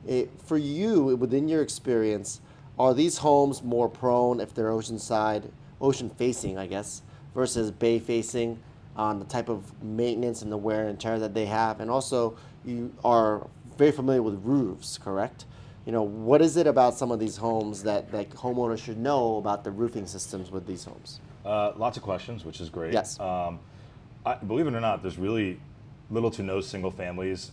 It, for you, within your experience, are these homes more prone if they're oceanside, ocean facing, I guess, versus bay facing on the type of maintenance and the wear and tear that they have? And also, you are very familiar with roofs, correct? You know, what is it about some of these homes that, that homeowners should know about the roofing systems with these homes? Uh, lots of questions, which is great. Yes. Um, I, believe it or not, there's really little to no single families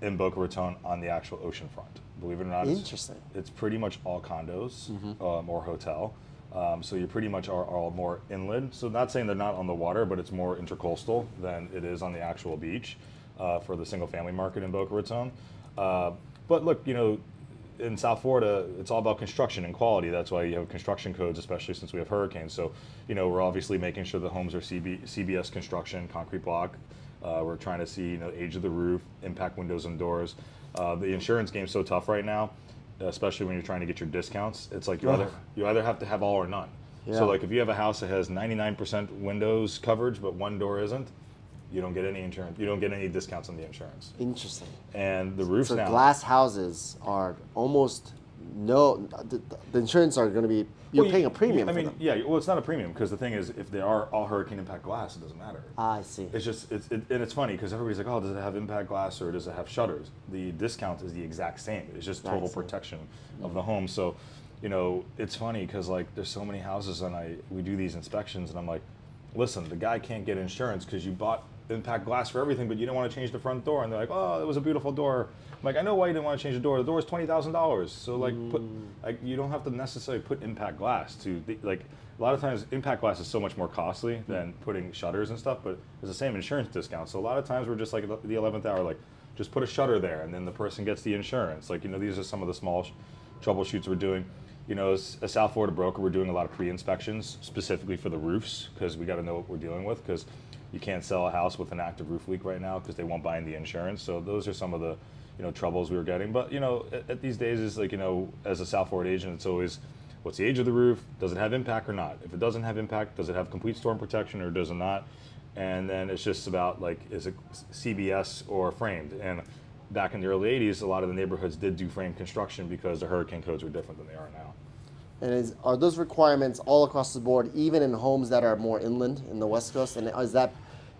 in Boca Raton on the actual ocean front. Believe it or not, it's- Interesting. It's, pretty much all condos um, or hotel. Um, so you pretty much are all more inland. So not saying they're not on the water, but it's more intercoastal than it is on the actual beach uh, for the single family market in Boca Raton. Uh, but look, you know, in South Florida, it's all about construction and quality. That's why you have construction codes, especially since we have hurricanes. So, you know, we're obviously making sure the homes are CB, CBS construction, concrete block. Uh, we're trying to see, you know, age of the roof, impact windows and doors. Uh, the insurance game's so tough right now, especially when you're trying to get your discounts. It's like you either you either have to have all or none. Yeah. So, like, if you have a house that has 99% windows coverage but one door isn't, you don't get any insurance. You don't get any discounts on the insurance. Interesting. And the roofs So now. glass houses are almost no. The, the insurance are going to be you're Well, you- paying a premium I mean, them. yeah. Well, it's not a premium because the thing is, if they are all hurricane impact glass, it doesn't matter. I see. It's just it's it, and it's funny because everybody's like, oh, does it have impact glass or does it have shutters? The discount is the exact same. It's just total protection of the home. So, you know, it's funny because like there's so many houses and I we do these inspections and I'm like, listen, the guy can't get insurance because you bought impact glass for everything, but you don't want to change the front door. And they're like, oh, it was a beautiful door. I'm like, I know why you didn't want to change the door. The door is twenty thousand dollars. So like, put mm. like you don't have to necessarily put impact glass to the, like. A lot of times, impact glass is so much more costly than mm. putting shutters and stuff, but it's the same insurance discount. So a lot of times, we're just like at the eleventh hour, like just put a shutter there, and then the person gets the insurance. Like you know, these are some of the small sh- troubleshoots we're doing. You know, as a South Florida broker, we're doing a lot of pre-inspections specifically for the roofs because we got to know what we're dealing with because you can't sell a house with an active roof leak right now because they won't buy in the insurance. So those are some of the you know troubles we were getting. But you know, at, at these days is like you know, as a South Florida agent, it's always what's the age of the roof? Does it have impact or not? If it doesn't have impact, does it have complete storm protection or does it not? And then it's just about like, is it CBS or framed? And back in the early 80s, a lot of the neighborhoods did do frame construction because the hurricane codes were different than they are now. And is, are those requirements all across the board, even in homes that are more inland in the West Coast? And is that,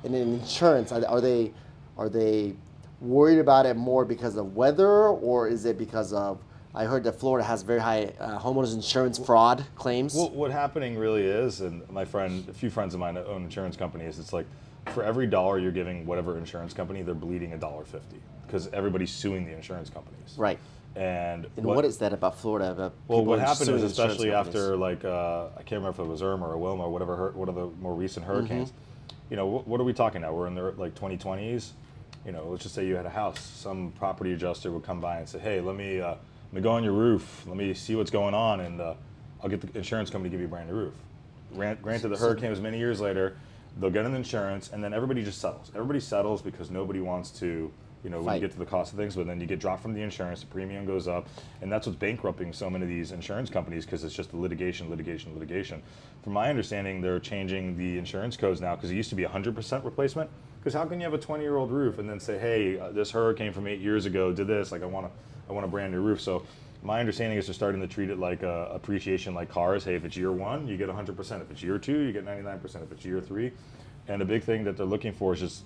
in insurance, are, are they, are they worried about it more because of weather, or is it because of? I heard that Florida has very high uh, homeowners insurance fraud claims. Well, what happening really is, and my friend, a few friends of mine that own insurance companies, it's like for every dollar you're giving whatever insurance company, they're bleeding a dollar fifty because everybody's suing the insurance companies. right. And, And what is that about Florida? About Well, what happened is, especially companies? after like uh, I can't remember if it was Irma or Wilma or whatever, one of the more recent hurricanes. You know, what, what are we talking now? We're in the like 2020s. You know, let's just say you had a house. Some property adjuster would come by and say, "Hey, let me uh, let me go on your roof. Let me see what's going on, and uh, I'll get the insurance company to give you a brand new roof." Grant, granted, the hurricane was many years later. They'll get an insurance, and then everybody just settles. Everybody settles because nobody wants to, you know, when you get to the cost of things, but then you get dropped from the insurance, the premium goes up, and that's what's bankrupting so many of these insurance companies because it's just litigation, litigation, litigation. From my understanding, they're changing the insurance codes now because it used to be 100% replacement. Because how can you have a 20-year-old roof and then say, hey, uh, this hurricane from eight years ago did this? Like, I want to, I want a brand new roof. So my understanding is they're starting to treat it like a appreciation like cars. Hey, if it's year one, you get 100%. If it's year two, you get 99%. If it's year three, and the big thing that they're looking for is just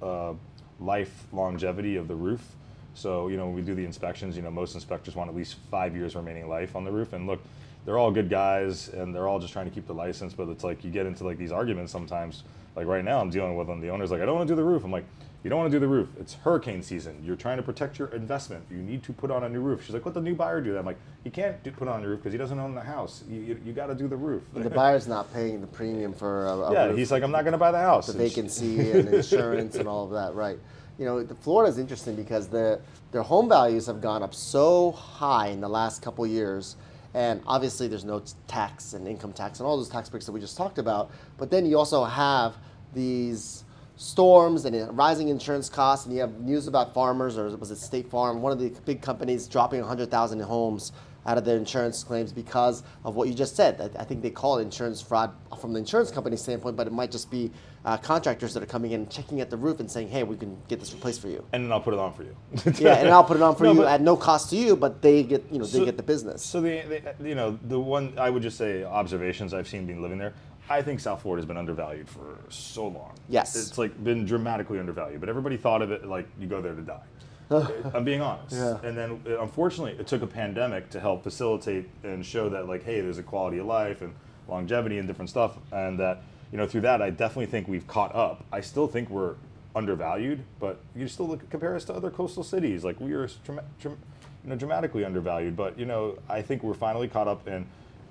uh, life longevity of the roof. So you know when we do the inspections, you know most inspectors want at least five years remaining life on the roof. And look, they're all good guys and they're all just trying to keep the license. But it's like you get into like these arguments sometimes. Like right now, I'm dealing with them. The owner's like, I don't want to do the roof. I'm like, you don't want to do the roof. It's hurricane season. You're trying to protect your investment. You need to put on a new roof. She's like, let the new buyer do that. I'm like, he can't do, put on a roof because he doesn't own the house. You, you, you got to do the roof. The buyer's not paying the premium for a, a yeah, roof, he's like, I'm not going to buy the house. the And she- vacancy and insurance and all of that, right? You know, the Florida is interesting because their their home values have gone up so high in the last couple years, and obviously there's no tax and income tax and all those tax breaks that we just talked about. But then you also have these storms and rising insurance costs, and you have news about farmers, or was it State Farm, one of the big companies dropping 100,000 homes out of their insurance claims because of what you just said. I think they call it insurance fraud from the insurance company standpoint, but it might just be uh, contractors that are coming in, checking at the roof, and saying, "Hey, we can get this replaced for you." and then I'll put it on for you. yeah, and I'll put it on for No, you at no cost to you, but they get you know they get the business. So the, the you know the one I would just say observations I've seen being living there. I think South Florida has been undervalued for so long. Yes. it's like been dramatically undervalued. But everybody thought of it like you go there to die. I'm being honest. Yeah. And then uh, unfortunately, it took a pandemic to help facilitate and show that like, hey, there's a quality of life and longevity and different stuff, and that you know through that, I definitely think we've caught up. I still think we're undervalued, but you still look compare us to other coastal cities. Like we are, drama- dram- you know, dramatically undervalued. But you know, I think we're finally caught up in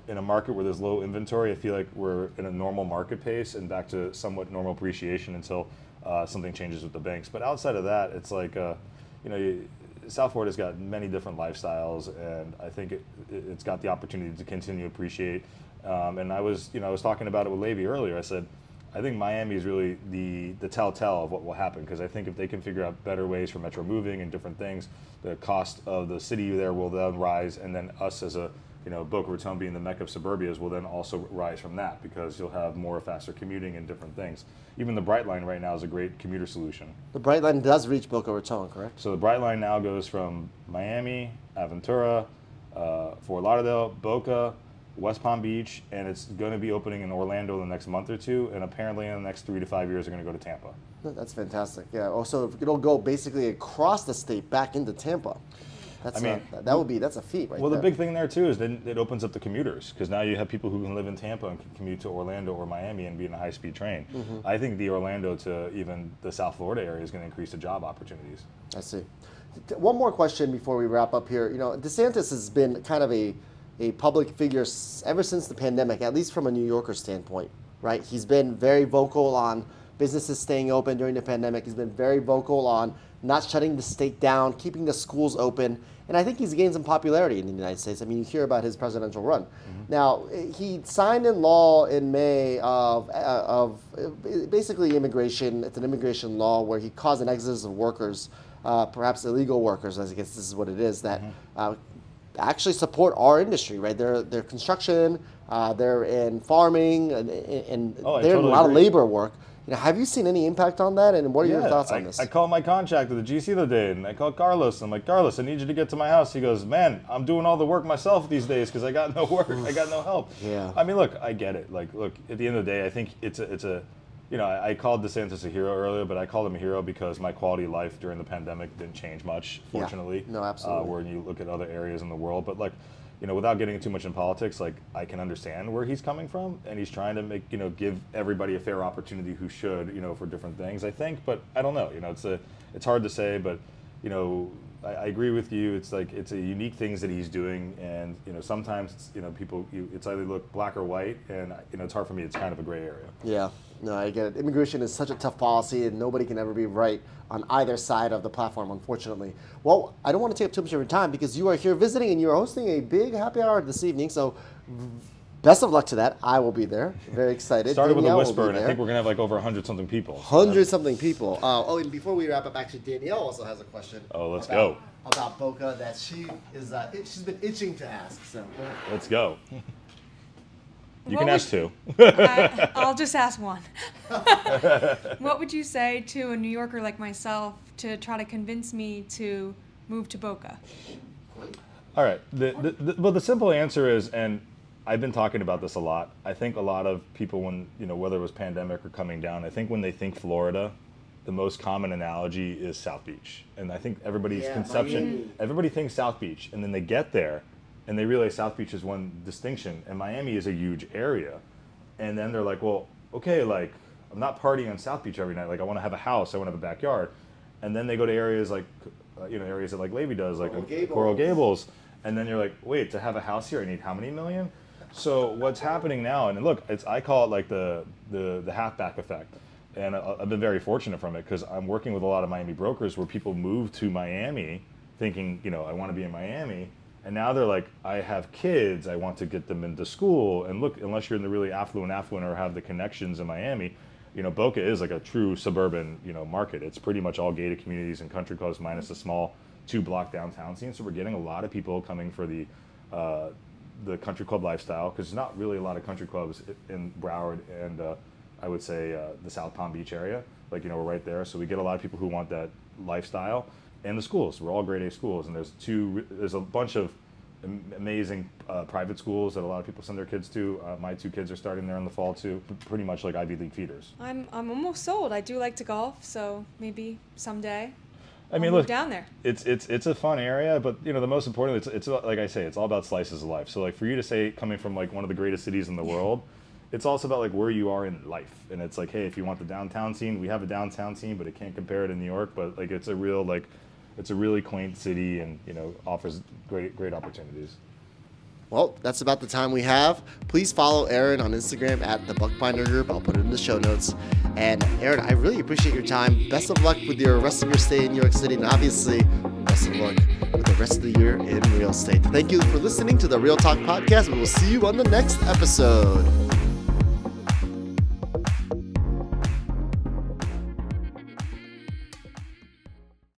in a market where there's low inventory. I feel like we're in a normal market pace and back to somewhat normal appreciation until uh, something changes with the banks. But outside of that, it's like uh, you know. You, South Florida's got many different lifestyles, and I think it, it's got the opportunity to continue to appreciate. Um, and I was, you know, I was talking about it with Levi earlier. I said, I think Miami is really the the telltale of what will happen because I think if they can figure out better ways for metro moving and different things, the cost of the city there will then rise, and then us as a you know Boca Raton being the mecca of suburbias will then also rise from that because you'll have more faster commuting and different things. Even the Brightline right now is a great commuter solution. The Brightline does reach Boca Raton, correct? So the Brightline now goes from Miami, Aventura, uh, Fort Lauderdale, Boca, West Palm Beach, and it's going to be opening in Orlando in the next month or two. And apparently, in the next three to five years, they're going to go to Tampa. That's fantastic. Yeah. Also, it'll go basically across the state back into Tampa. That's I mean, uh, that would be that's a feat right Well, the big thing there too is then it opens up the commuters because now you have people who can live in Tampa and can commute to Orlando or Miami and be in a high-speed train. Mm-hmm. I think the Orlando to even the South Florida area is going to increase the job opportunities. I see. One more question before we wrap up here. You know, DeSantis has been kind of a, a public figure ever since the pandemic, at least from a New Yorker standpoint, right? He's been very vocal on businesses staying open during the pandemic. He's been very vocal on not shutting the state down, keeping the schools open. And I think he's gained some popularity in the United States. I mean, you hear about his presidential run. Now, eh, he signed in law in May of, uh, of basically immigration. It's an immigration law where he caused an exodus of workers uh, perhaps illegal workers, as I guess this is what it is, that uh, actually support our industry, right? They're, they're construction, uh, they're in farming, and, and Oh, they're in a totally lot of labor work. You know, have you seen any impact on that? And what are your thoughts I, on this? I called my contractor, the GC, the other day, and I called Carlos. I'm like, Carlos, I need you to get to my house. He goes, Man, I'm doing all the work myself these days because I got no work. I got no help. Yeah. I mean, look, I get it. Like, look, at the end of the day, I think it's a, it's a, you know, I, I called DeSantis a hero earlier, but I called him a hero because my quality of life during the pandemic didn't change much, fortunately. Yeah. No, absolutely. Uh, when you look at other areas in the world, but like. You know, without getting too much in politics, like I can understand where he's coming from, and he's trying to make you know give everybody a fair opportunity who should you know for different things. I think, but I don't know. You know, it's a it's hard to say, but you know, I, I agree with you. It's like it's a unique things that he's doing, and you know, sometimes you know people you, it's either look black or white, and you know, it's hard for me. It's kind of a gray area. Yeah, no, I get it. Immigration is such a tough policy, and nobody can ever be right on either side of the platform, unfortunately. Well, I don't want to take up too much of your time because you are here visiting and you are hosting a big happy hour this evening. So, best of luck to that. I will be there. Very excited. Started with a whisper, and I think we're gonna have like over hundred something people. Hundred something people. Uh, oh, and before we wrap up, actually, Danielle also has a question. Oh, let's about, go. About Boca that she is, uh, it, she's been itching to ask. So, Let's go. You What can was- ask two. I, I'll just ask one. what would you say to a New Yorker like myself to try to convince me to move to Boca? All right. The, the, the, well, the simple answer is, and I've been talking about this a lot. I think a lot of people, when you know, whether it was pandemic or coming down, I think when they think Florida, the most common analogy is South Beach, and I think everybody's Yeah, conception, Miami. everybody thinks South Beach, and then they get there, and they realize South Beach is one distinction, and Miami is a huge area, and then they're like, well, okay, like I'm not partying on South Beach every night. Like I want to have a house, I want to have a backyard, and then they go to areas like, uh, you know, areas that like Levi does, like Coral Gables. Coral Gables, and then you're like, wait, to have a house here, I need how many million? So what's happening now? And look, it's I call it like the the the halfback effect, and I, I've been very fortunate from it because I'm working with a lot of Miami brokers where people move to Miami thinking, you know, I want to be in Miami, and now they're like, I have kids, I want to get them into school, and look, unless you're in the really affluent, affluent, or have the connections in Miami, you know, Boca is like a true suburban, you know, market. It's pretty much all gated communities and country clubs minus a small two block downtown scene. So we're getting a lot of people coming for the uh, the country club lifestyle because there's not really a lot of country clubs in Broward and uh, I would say uh, the South Palm Beach area. Like you know, we're right there, so we get a lot of people who want that lifestyle. And the schools, we're all grade A schools, and there's two. There's a bunch of amazing uh, private schools that a lot of people send their kids to. Uh, my two kids are starting there in the fall too. Pretty much like Ivy League feeders. I'm I'm almost sold. I do like to golf, so maybe someday. I mean, I'll look, down there. it's it's it's a fun area, but you know the most important it's it's like I say, it's all about slices of life. So like for you to say coming from like one of the greatest cities in the world, it's also about like where you are in life. And it's like, hey, if you want the downtown scene, we have a downtown scene, but it can't compare it to New York. But like it's a real like it's a really quaint city and you know offers great great opportunities. Well, that's about the time we have. Please follow Aaron on Instagram at the Buchbinder Group. I'll put it in the show notes. And Aaron, I really appreciate your time. Best of luck with your rest of your stay in New York City, and obviously, best of luck with the rest of the year in real estate. Thank you for listening to the Real Talk Podcast. We will see you on the next episode.